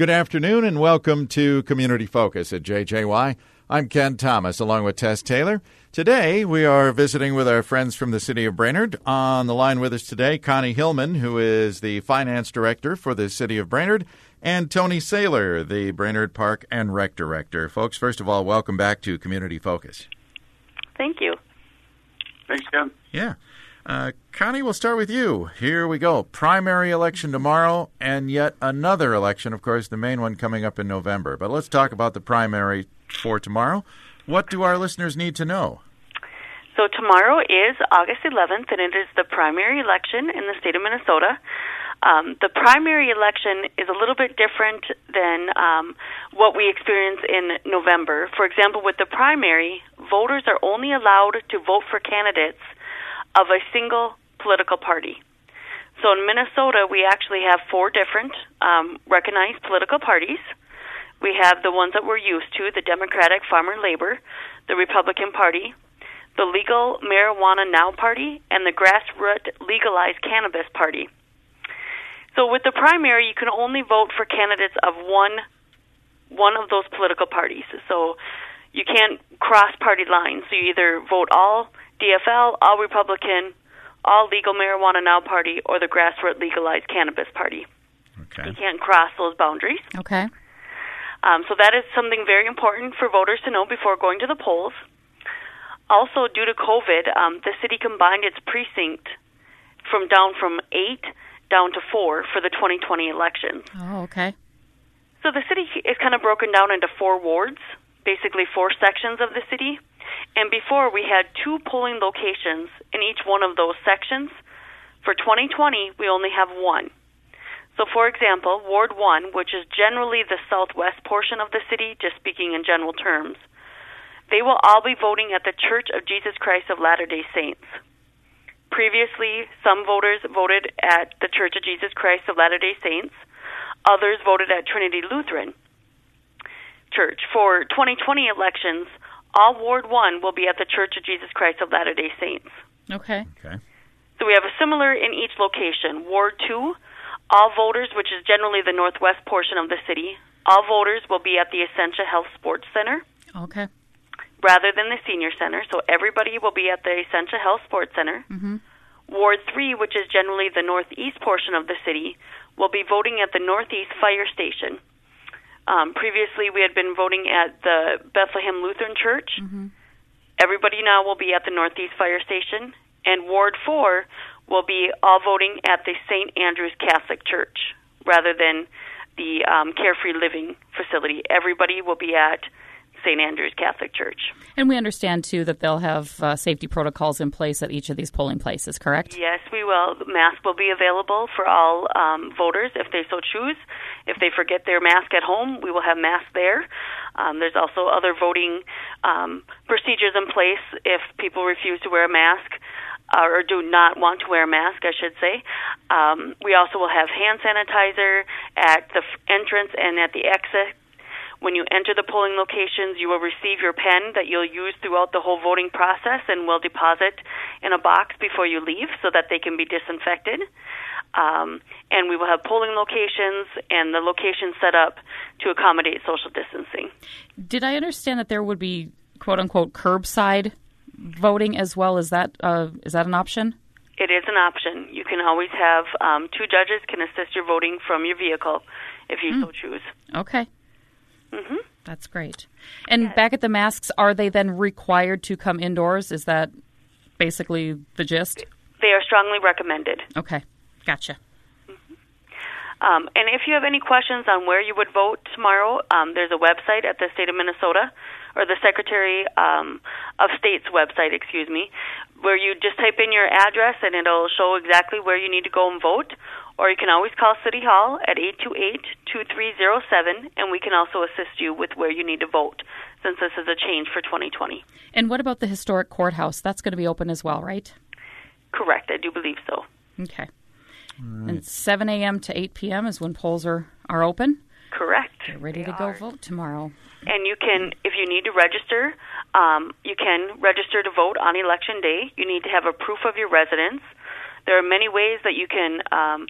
Good afternoon and welcome to Community Focus at JJY. I'm Ken Thomas along with Tess Taylor. Today we are visiting with our friends from the city of Brainerd. On the line with us today, Connie Hillman, who is the finance director for the city of Brainerd, and Tony Sailer, the Brainerd Park and Rec director. Folks, first of all, welcome back to Community Focus. Thank you. Thanks, Ken. Yeah. Uh, Connie, we'll start with you. Here we go. Primary election tomorrow, and yet another election, of course, the main one coming up in November. But let's talk about the primary for tomorrow. What do our listeners need to know? So, tomorrow is August 11th, and it is the primary election in the state of Minnesota. Um, the primary election is a little bit different than um, what we experience in November. For example, with the primary, voters are only allowed to vote for candidates of a single political party. So in Minnesota, we actually have four different um, recognized political parties. We have the ones that we're used to the Democratic Farmer Labor, the Republican Party, the Legal Marijuana Now Party, and the Grassroots Legalized Cannabis Party. So with the primary, you can only vote for candidates of one one of those political parties. So you can't cross party lines. So you either vote all DFL, All Republican, All Legal Marijuana Now Party, or the Grassroots Legalized Cannabis Party. Okay. You can't cross those boundaries. Okay. Um, so that is something very important for voters to know before going to the polls. Also, due to COVID, um, the city combined its precinct from down from eight down to four for the 2020 elections. Oh, okay. So the city is kind of broken down into four wards, basically four sections of the city. And before we had two polling locations in each one of those sections. For 2020, we only have one. So, for example, Ward 1, which is generally the southwest portion of the city, just speaking in general terms, they will all be voting at the Church of Jesus Christ of Latter day Saints. Previously, some voters voted at the Church of Jesus Christ of Latter day Saints, others voted at Trinity Lutheran Church. For 2020 elections, all Ward 1 will be at the Church of Jesus Christ of Latter day Saints. Okay. Okay. So we have a similar in each location. Ward 2, all voters, which is generally the northwest portion of the city, all voters will be at the Essentia Health Sports Center Okay. rather than the Senior Center. So everybody will be at the Essentia Health Sports Center. Mm-hmm. Ward 3, which is generally the northeast portion of the city, will be voting at the Northeast Fire Station. Um, previously, we had been voting at the Bethlehem Lutheran Church. Mm-hmm. Everybody now will be at the Northeast Fire Station. And Ward 4 will be all voting at the St. Andrew's Catholic Church rather than the um, Carefree Living facility. Everybody will be at St. Andrew's Catholic Church. And we understand too that they'll have uh, safety protocols in place at each of these polling places. Correct? Yes, we will. Masks will be available for all um, voters if they so choose. If they forget their mask at home, we will have masks there. Um, there's also other voting um, procedures in place if people refuse to wear a mask uh, or do not want to wear a mask, I should say. Um, we also will have hand sanitizer at the f- entrance and at the exit. When you enter the polling locations, you will receive your pen that you'll use throughout the whole voting process and will deposit in a box before you leave so that they can be disinfected. Um, and we will have polling locations and the locations set up to accommodate social distancing. Did I understand that there would be quote unquote curbside voting as well? Is that uh, is that an option? It is an option. You can always have um, two judges can assist your voting from your vehicle if you so choose. Okay. hmm That's great. And back at the masks, are they then required to come indoors? Is that basically the gist? They are strongly recommended. Okay. Gotcha. Um, and if you have any questions on where you would vote tomorrow, um, there's a website at the state of Minnesota, or the Secretary um, of State's website, excuse me, where you just type in your address and it'll show exactly where you need to go and vote. Or you can always call City Hall at 828-2307, and we can also assist you with where you need to vote, since this is a change for 2020. And what about the historic courthouse? That's going to be open as well, right? Correct, I do believe so. Okay. And 7 a.m. to 8 p.m. is when polls are, are open. Correct. Get ready They to go vote tomorrow. And you can, if you need to register, um, you can register to vote on election day. You need to have a proof of your residence. There are many ways that you can um,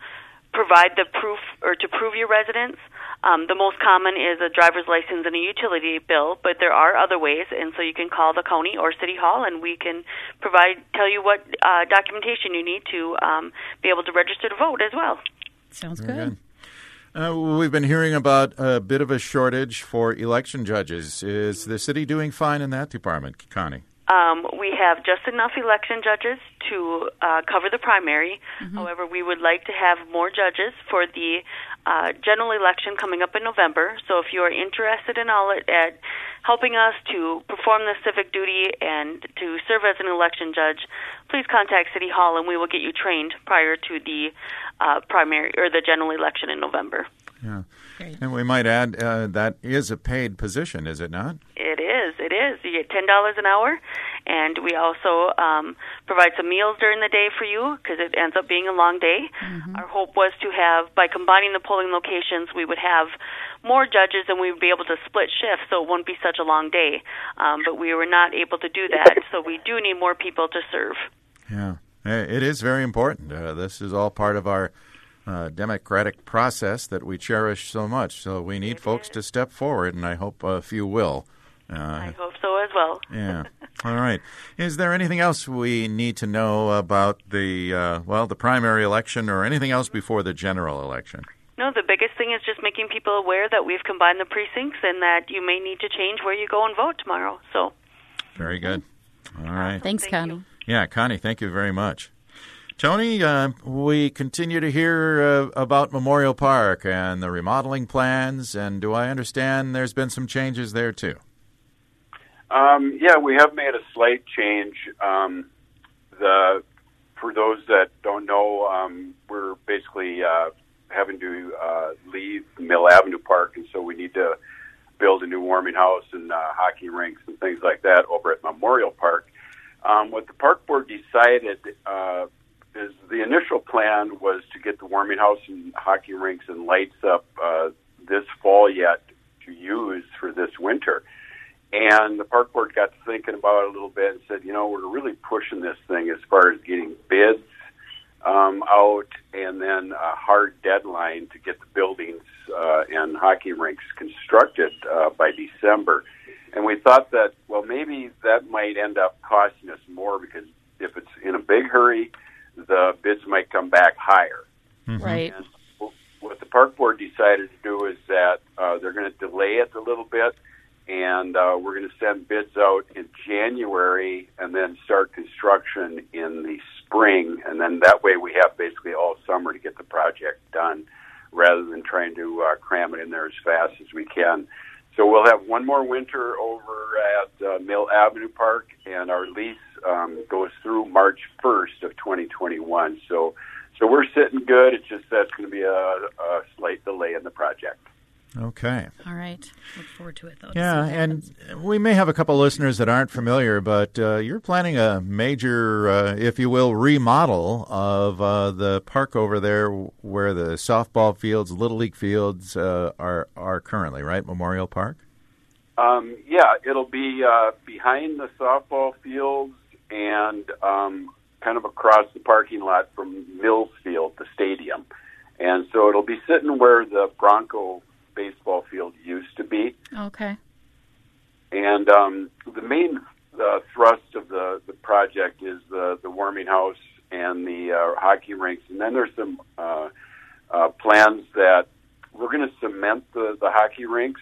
provide the proof or to prove your residence. Um, the most common is a driver's license and a utility bill, but there are other ways, and so you can call the county or city hall, and we can provide tell you what uh, documentation you need to um, be able to register to vote as well. Sounds Very good. Uh, we've been hearing about a bit of a shortage for election judges. Is the city doing fine in that department, Connie? Um, we have just enough election judges to uh, cover the primary. However, we would like to have more judges for the uh, general election coming up in November. So, if you are interested in all at, at helping us to perform the civic duty and to serve as an election judge, please contact City Hall, and we will get you trained prior to the uh, primary or the general election in November. Yeah. Great. And we might add uh, that is a paid position, is it not? It is. It is. You get ten dollars an hour, and we also um, provide some meals during the day for you because it ends up being a long day. Our hope was to have, by combining the polling locations, we would have more judges and we would be able to split shifts, so it wouldn't be such a long day. Um, but we were not able to do that, so we do need more people to serve. Yeah. Uh, It is very important. Uh, this is all part of our uh, democratic process that we cherish so much. So we need folks to step forward, and I hope a few will. Uh, I hope so as well. Yeah. All right. Is there anything else we need to know about the uh, well, the primary election, or anything else before the general election? No, the biggest thing is just making people aware that we've combined the precincts and that you may need to change where you go and vote tomorrow. So, Very good. All right. Thanks, Thank Connie. you. Yeah, Connie, thank you very much. Tony, uh, we continue to hear uh, about Memorial Park and the remodeling plans, and do I understand there's been some changes there too? Um, yeah, we have made a slight change. Um, the for those that don't know, um, we're basically uh, having to uh, leave Mill Avenue Park, and so we need to build a new warming house and uh, hockey rinks and things like that over at Memorial Park. Um, what the park board decided uh, is the initial plan was to get the warming house and hockey rinks and lights up uh, this fall yet to use for this winter. And the park board got thinking about it a little bit and said, you know, we're really pushing this thing as far as getting bids um, out and then a hard deadline to get the buildings uh, and hockey rinks constructed uh, by December. And we thought that, well, maybe that might end up costing us more because if it's in a big hurry, the bids might come back higher. Right. And what the park board decided to do is that uh, they're going to delay it a little bit, and uh, we're going to send bids out in January, and then start construction in the spring, and then that way we have basically all summer to get the project done, rather than trying to uh, cram it in there as fast as we can. So we'll have one more winter over at uh, Mill Avenue Park, and our lease um, goes through March 1st of 2021. So, so we're sitting good. It's just that's going to be a, a slight delay in the project. Okay. All right. Look forward to it, though. Yeah, and we may have a couple listeners that aren't familiar, but uh, you're planning a major, uh, if you will, remodel of uh, the park over there where the softball fields, little league fields uh, are are currently, right? Memorial Park. Um, yeah, it'll be uh, behind the softball fields and um, kind of across the parking lot from Mills Field, the stadium. And so it'll be sitting where the Bronco baseball field used to be. Okay. And um, the main uh, thrust of the, the project is the, the warming house and the uh, hockey rinks. And then there's some uh, uh, plans that we're going to cement the, the hockey rinks.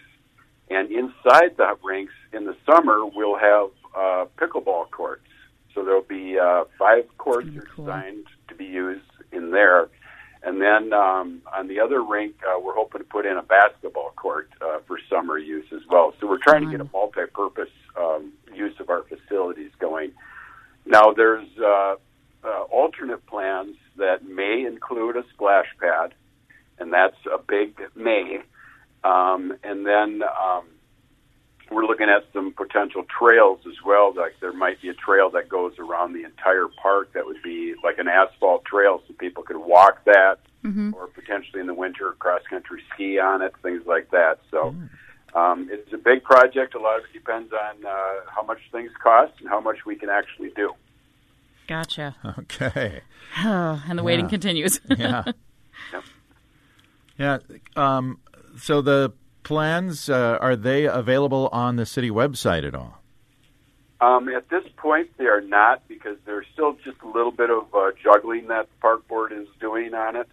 And inside the rinks in the summer, we'll have uh, pickleball courts. So there'll be uh, five courts gonna are be cool. designed to be used in there. And then um, on the other rink, uh, we're hoping to put in a basketball court uh, for summer use as well. So we're trying to get a multi-purpose um, use of our facilities going. Now, there's uh, uh, alternate plans that may include a splash pad, and that's a big may. Um, and then um, we're looking at some potential trails as well. Like there might be a trail that goes around the entire park that would be like an asphalt trail, so people could walk that, or potentially in the winter cross country ski on it, things like that. So. Um, it's a big project. A lot of it depends on uh, how much things cost and how much we can actually do. Gotcha. Okay. and the waiting Yeah. continues. Yeah. Yeah. Um, so the plans uh, are they available on the city website at all? Um, at this point, they are not because there's still just a little bit of uh, juggling that the park board is doing on it,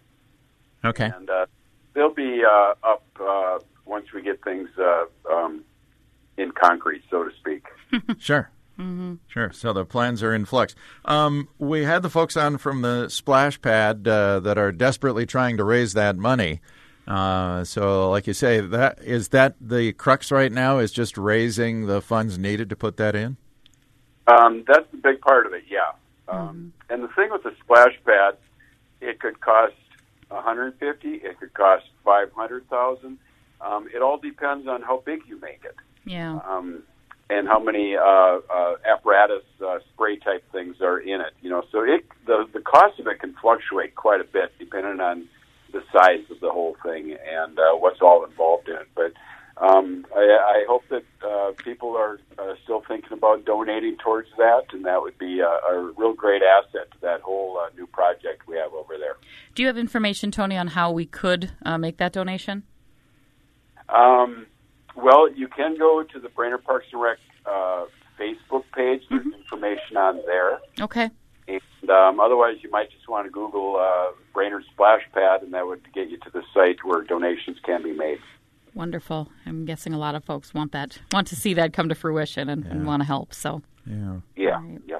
Okay. and uh, they'll be uh, up uh, once we get things uh, um, in concrete, so to speak. Sure. Sure. So the plans are in flux. Um, we had the folks on from the splash pad uh, that are desperately trying to raise that money. Uh, so, like you say, that is that the crux right now is just raising the funds needed to put that in. Um, that's the big part of it, yeah. Um, And the thing with the splash pad, it could cost 150, it could cost 500,000. Um, it all depends on how big you make it. Yeah. um, and how many uh, uh, apparatus uh, spray type things are in it. You know, so it the the cost of it can fluctuate quite a bit depending on the size of the whole thing and uh, what's all involved in it. But um, I, I hope that uh, people are uh, still thinking about donating towards that, and that would be a, a real great asset to that whole uh, new project we have over there. Do you have information, Tony, on how we could uh, make that donation? Um, well, you can go to the Brainerd Parks and Rec uh, Facebook page. There's information on there. Okay. And um, otherwise, you might just want to Google uh, Brainerd Splash Pad, and that would get you to the site where donations can be made. Wonderful. I'm guessing a lot of folks want that, want to see that come to fruition and, and want to help. So, Yeah. Yeah, Right. yeah.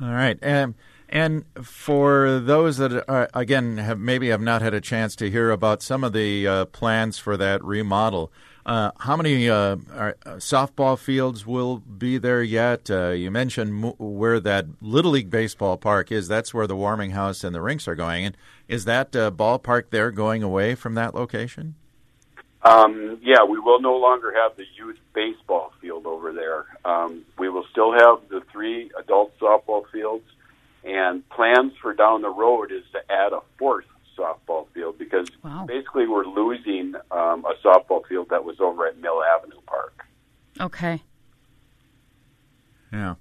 All right. Um, and for those that are, again have maybe have not had a chance to hear about some of the uh, plans for that remodel, uh, how many uh, are, uh, softball fields will be there yet? Uh, you mentioned mo- where that Little League baseball park is. That's where the warming house and the rinks are going. And is that uh, ballpark there going away from that location? Um, yeah, we will no longer have the youth baseball field over there. Um, we will still have the three adult softball fields, and plans for down the road is to add a fourth softball field because Wow. basically we're losing um, a softball field that was over at Mill Avenue Park. okay. Yeah.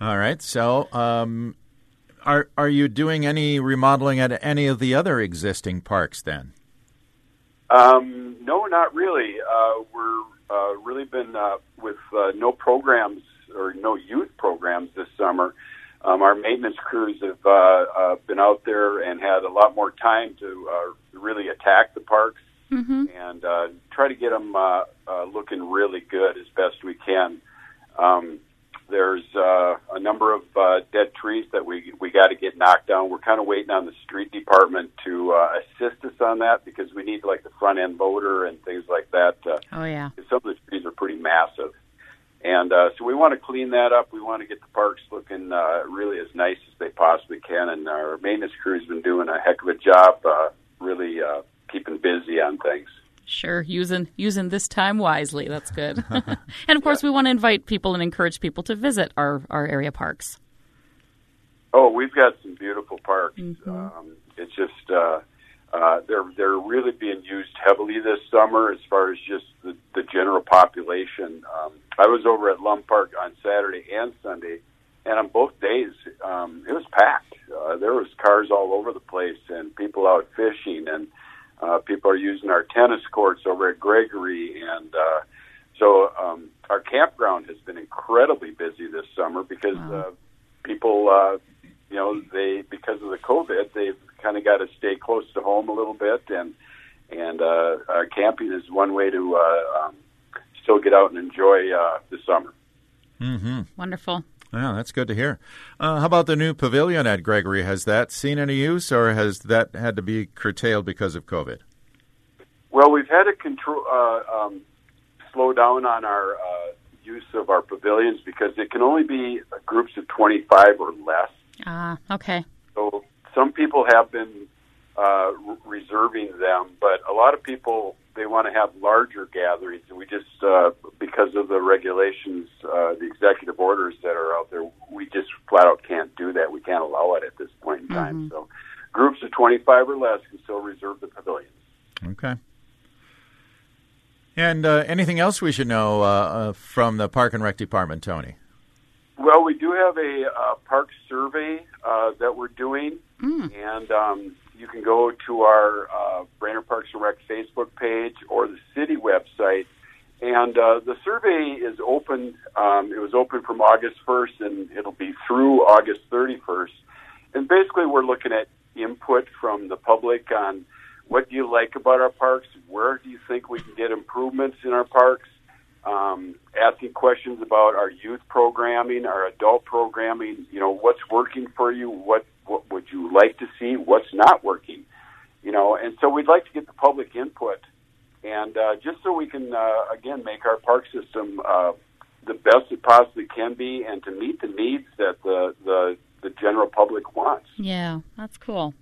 All right. So, um, are are you doing any remodeling at any of the other existing parks then? Um, no, not really. Uh, we're uh, really been uh, with uh, no programs or no youth programs this summer. Um, our maintenance crews have uh, uh, been out there and had a lot more time to uh, really attack the parks Mm-hmm. and uh, try to get them uh, uh, looking really good as best we can. Um, there's uh, a number of uh, dead trees that we we got to get knocked down. We're kind of waiting on the street department to uh, assist us on that because we need like the front end loader and things like that. Uh, Oh, yeah. some of the trees are pretty massive, and uh, so we want to clean that up. We want to get the parks looking uh, really as nice as they possibly can. And our maintenance crew's been doing a heck of a job, uh, really uh, keeping busy on things. Sure, using using this time wisely. That's good. and of course, we want to invite people and encourage people to visit our, our area parks. Oh, we've got some beautiful parks. Um, it's just uh, uh, they're they're really being used heavily this summer as far as just the, the general population. Um, I was over at Lum Park on Saturday and Sunday, and on both days um, it was packed. Uh, there was cars all over the place and people out fishing, and uh, people are using our tennis courts over at Gregory, and uh, so um, our campground has been incredibly busy this summer because uh, people. Uh, you know, they because of the COVID, they've kind of got to stay close to home a little bit, and and uh, uh, camping is one way to uh, um, still get out and enjoy uh, the summer. Mm-hmm. Wonderful. Yeah, that's good to hear. Uh, how about the new pavilion at Gregory? Has that seen any use, or has that had to be curtailed because of COVID? Well, we've had to control uh, um, slow down on our uh, use of our pavilions because it can only be groups of twenty five or less. Ah, okay. So some people have been uh, reserving them, but a lot of people they want to have larger gatherings, and we just uh, because of the regulations, uh, the executive orders that are out there, we just flat out can't do that. We can't allow it at this point in time. So groups of twenty five or less can still reserve the pavilions. Okay. And uh, anything else we should know uh, uh, from the Park and Rec Department, Tony? Well, we do have a uh, park survey uh, that we're doing, and um, you can go to our uh, Brainerd Parks and Rec Facebook page or the city website. And uh, the survey is open. Um, it was open from August 1st, and it'll be through August 31st. And basically, we're looking at input from the public on what do you like about our parks, where do you think we can get improvements in our parks, um, asking questions about our youth programming, our adult programming. You know, what's working for you? What what would you like to see? What's not working? You know, and so we'd like to get the public input, and uh, just so we can uh, again make our park system uh, the best it possibly can be, and to meet the needs that the the the general public wants. Yeah, that's cool.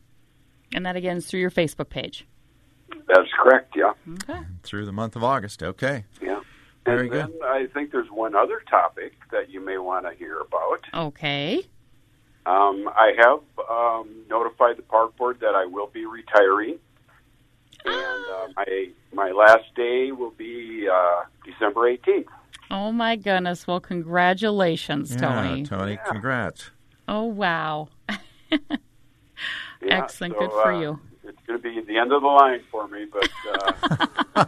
And that again is through your Facebook page. That's correct. Yeah. Okay. Through the month of August. Okay. Yeah. Very and good. then I think there's one other topic that you may want to hear about. Okay. Um, I have um, notified the park board that I will be retiring, and uh, my my last day will be uh, December 18th. Oh my goodness. Well, congratulations, Yeah, Tony. Tony, Yeah. congrats. Oh wow. Yeah, Excellent. so, Good for uh, you. It's going to be the end of the line for me, but uh,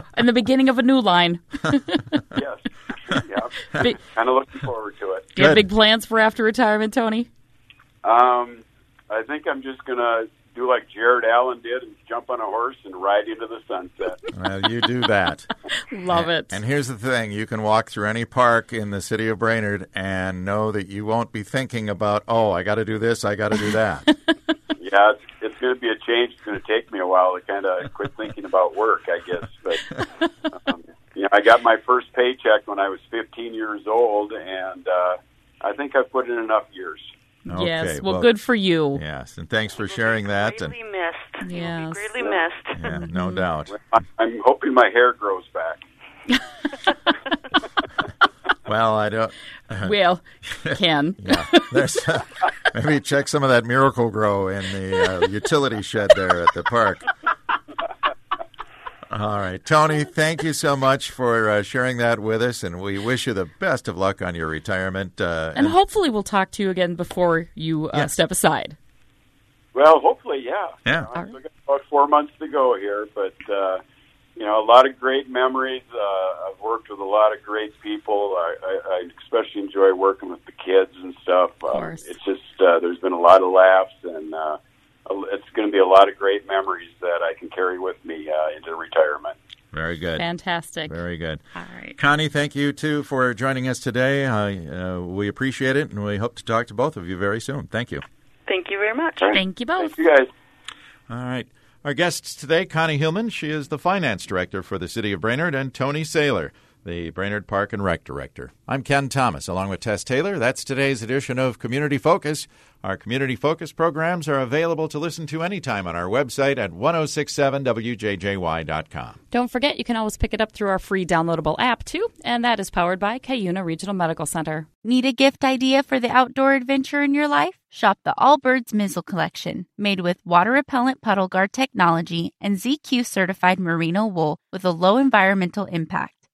And the beginning of a new line. yes, yeah, Big- kind of looking forward to it. Do you have big plans for after retirement, Tony? Um, I think I'm just going to do like Jared Allen did and jump on a horse and ride into the sunset. Well, you do that. Love it. And here's the thing you can walk through any park in the city of Brainerd and know that you won't be thinking about, oh, I got to do this, I got to do that. Yeah, it's, it's going to be a change. It's going to take me a while to kind of quit thinking about work, I guess. But um, you know, I got my first paycheck when I was 15 years old, and uh, I think I've put in enough years. Okay, yes. Well, good for you. Yes, and thanks for sharing that. And Greatly missed. You'll Yes. be greatly missed. yeah, no doubt. I'm hoping my hair grows back. Well, I don't. Well, Ken. Yeah, there's maybe check some of that Miracle-Gro in the uh, utility shed there at the park. All right, Tony, thank you so much for uh, sharing that with us, and we wish you the best of luck on your retirement. Uh, And hopefully we'll talk to you again before you uh, Yes. step aside. Well, hopefully, yeah. Yeah. You know, I've still got about four months to go here, but uh, you know, a lot of great memories. Uh, I've worked with a lot of great people. I, I, I especially enjoy working with the kids and stuff. Of Um, course. it's just uh, there's been a lot of laughs, and uh, it's going to be a lot of great memories that I can carry with me uh, into retirement. very good, Fantastic. very good. All right. Connie, thank you too for joining us today. Uh, uh, we appreciate it, and we hope to talk to both of you very soon. Thank you. Thank you very much. Thank you both. Thank you guys. All right. Our guests today, Connie Hillman. She is the finance director for the city of Brainerd, and Tony Sailer, the Brainerd Park and Rec director. I'm Ken Thomas, along with Tess Taylor. That's today's edition of Community Focus. Our Community Focus programs are available to listen to anytime on our website at 1067wjjy.com. Don't forget, you can always pick it up through our free downloadable app, too, and that is powered by Cuyuna Regional Medical Center. Need a gift idea for the outdoor adventure in your life? Shop the Allbirds Mizzle Collection, made with water repellent puddle guard technology and ZQ certified merino wool with a low environmental impact.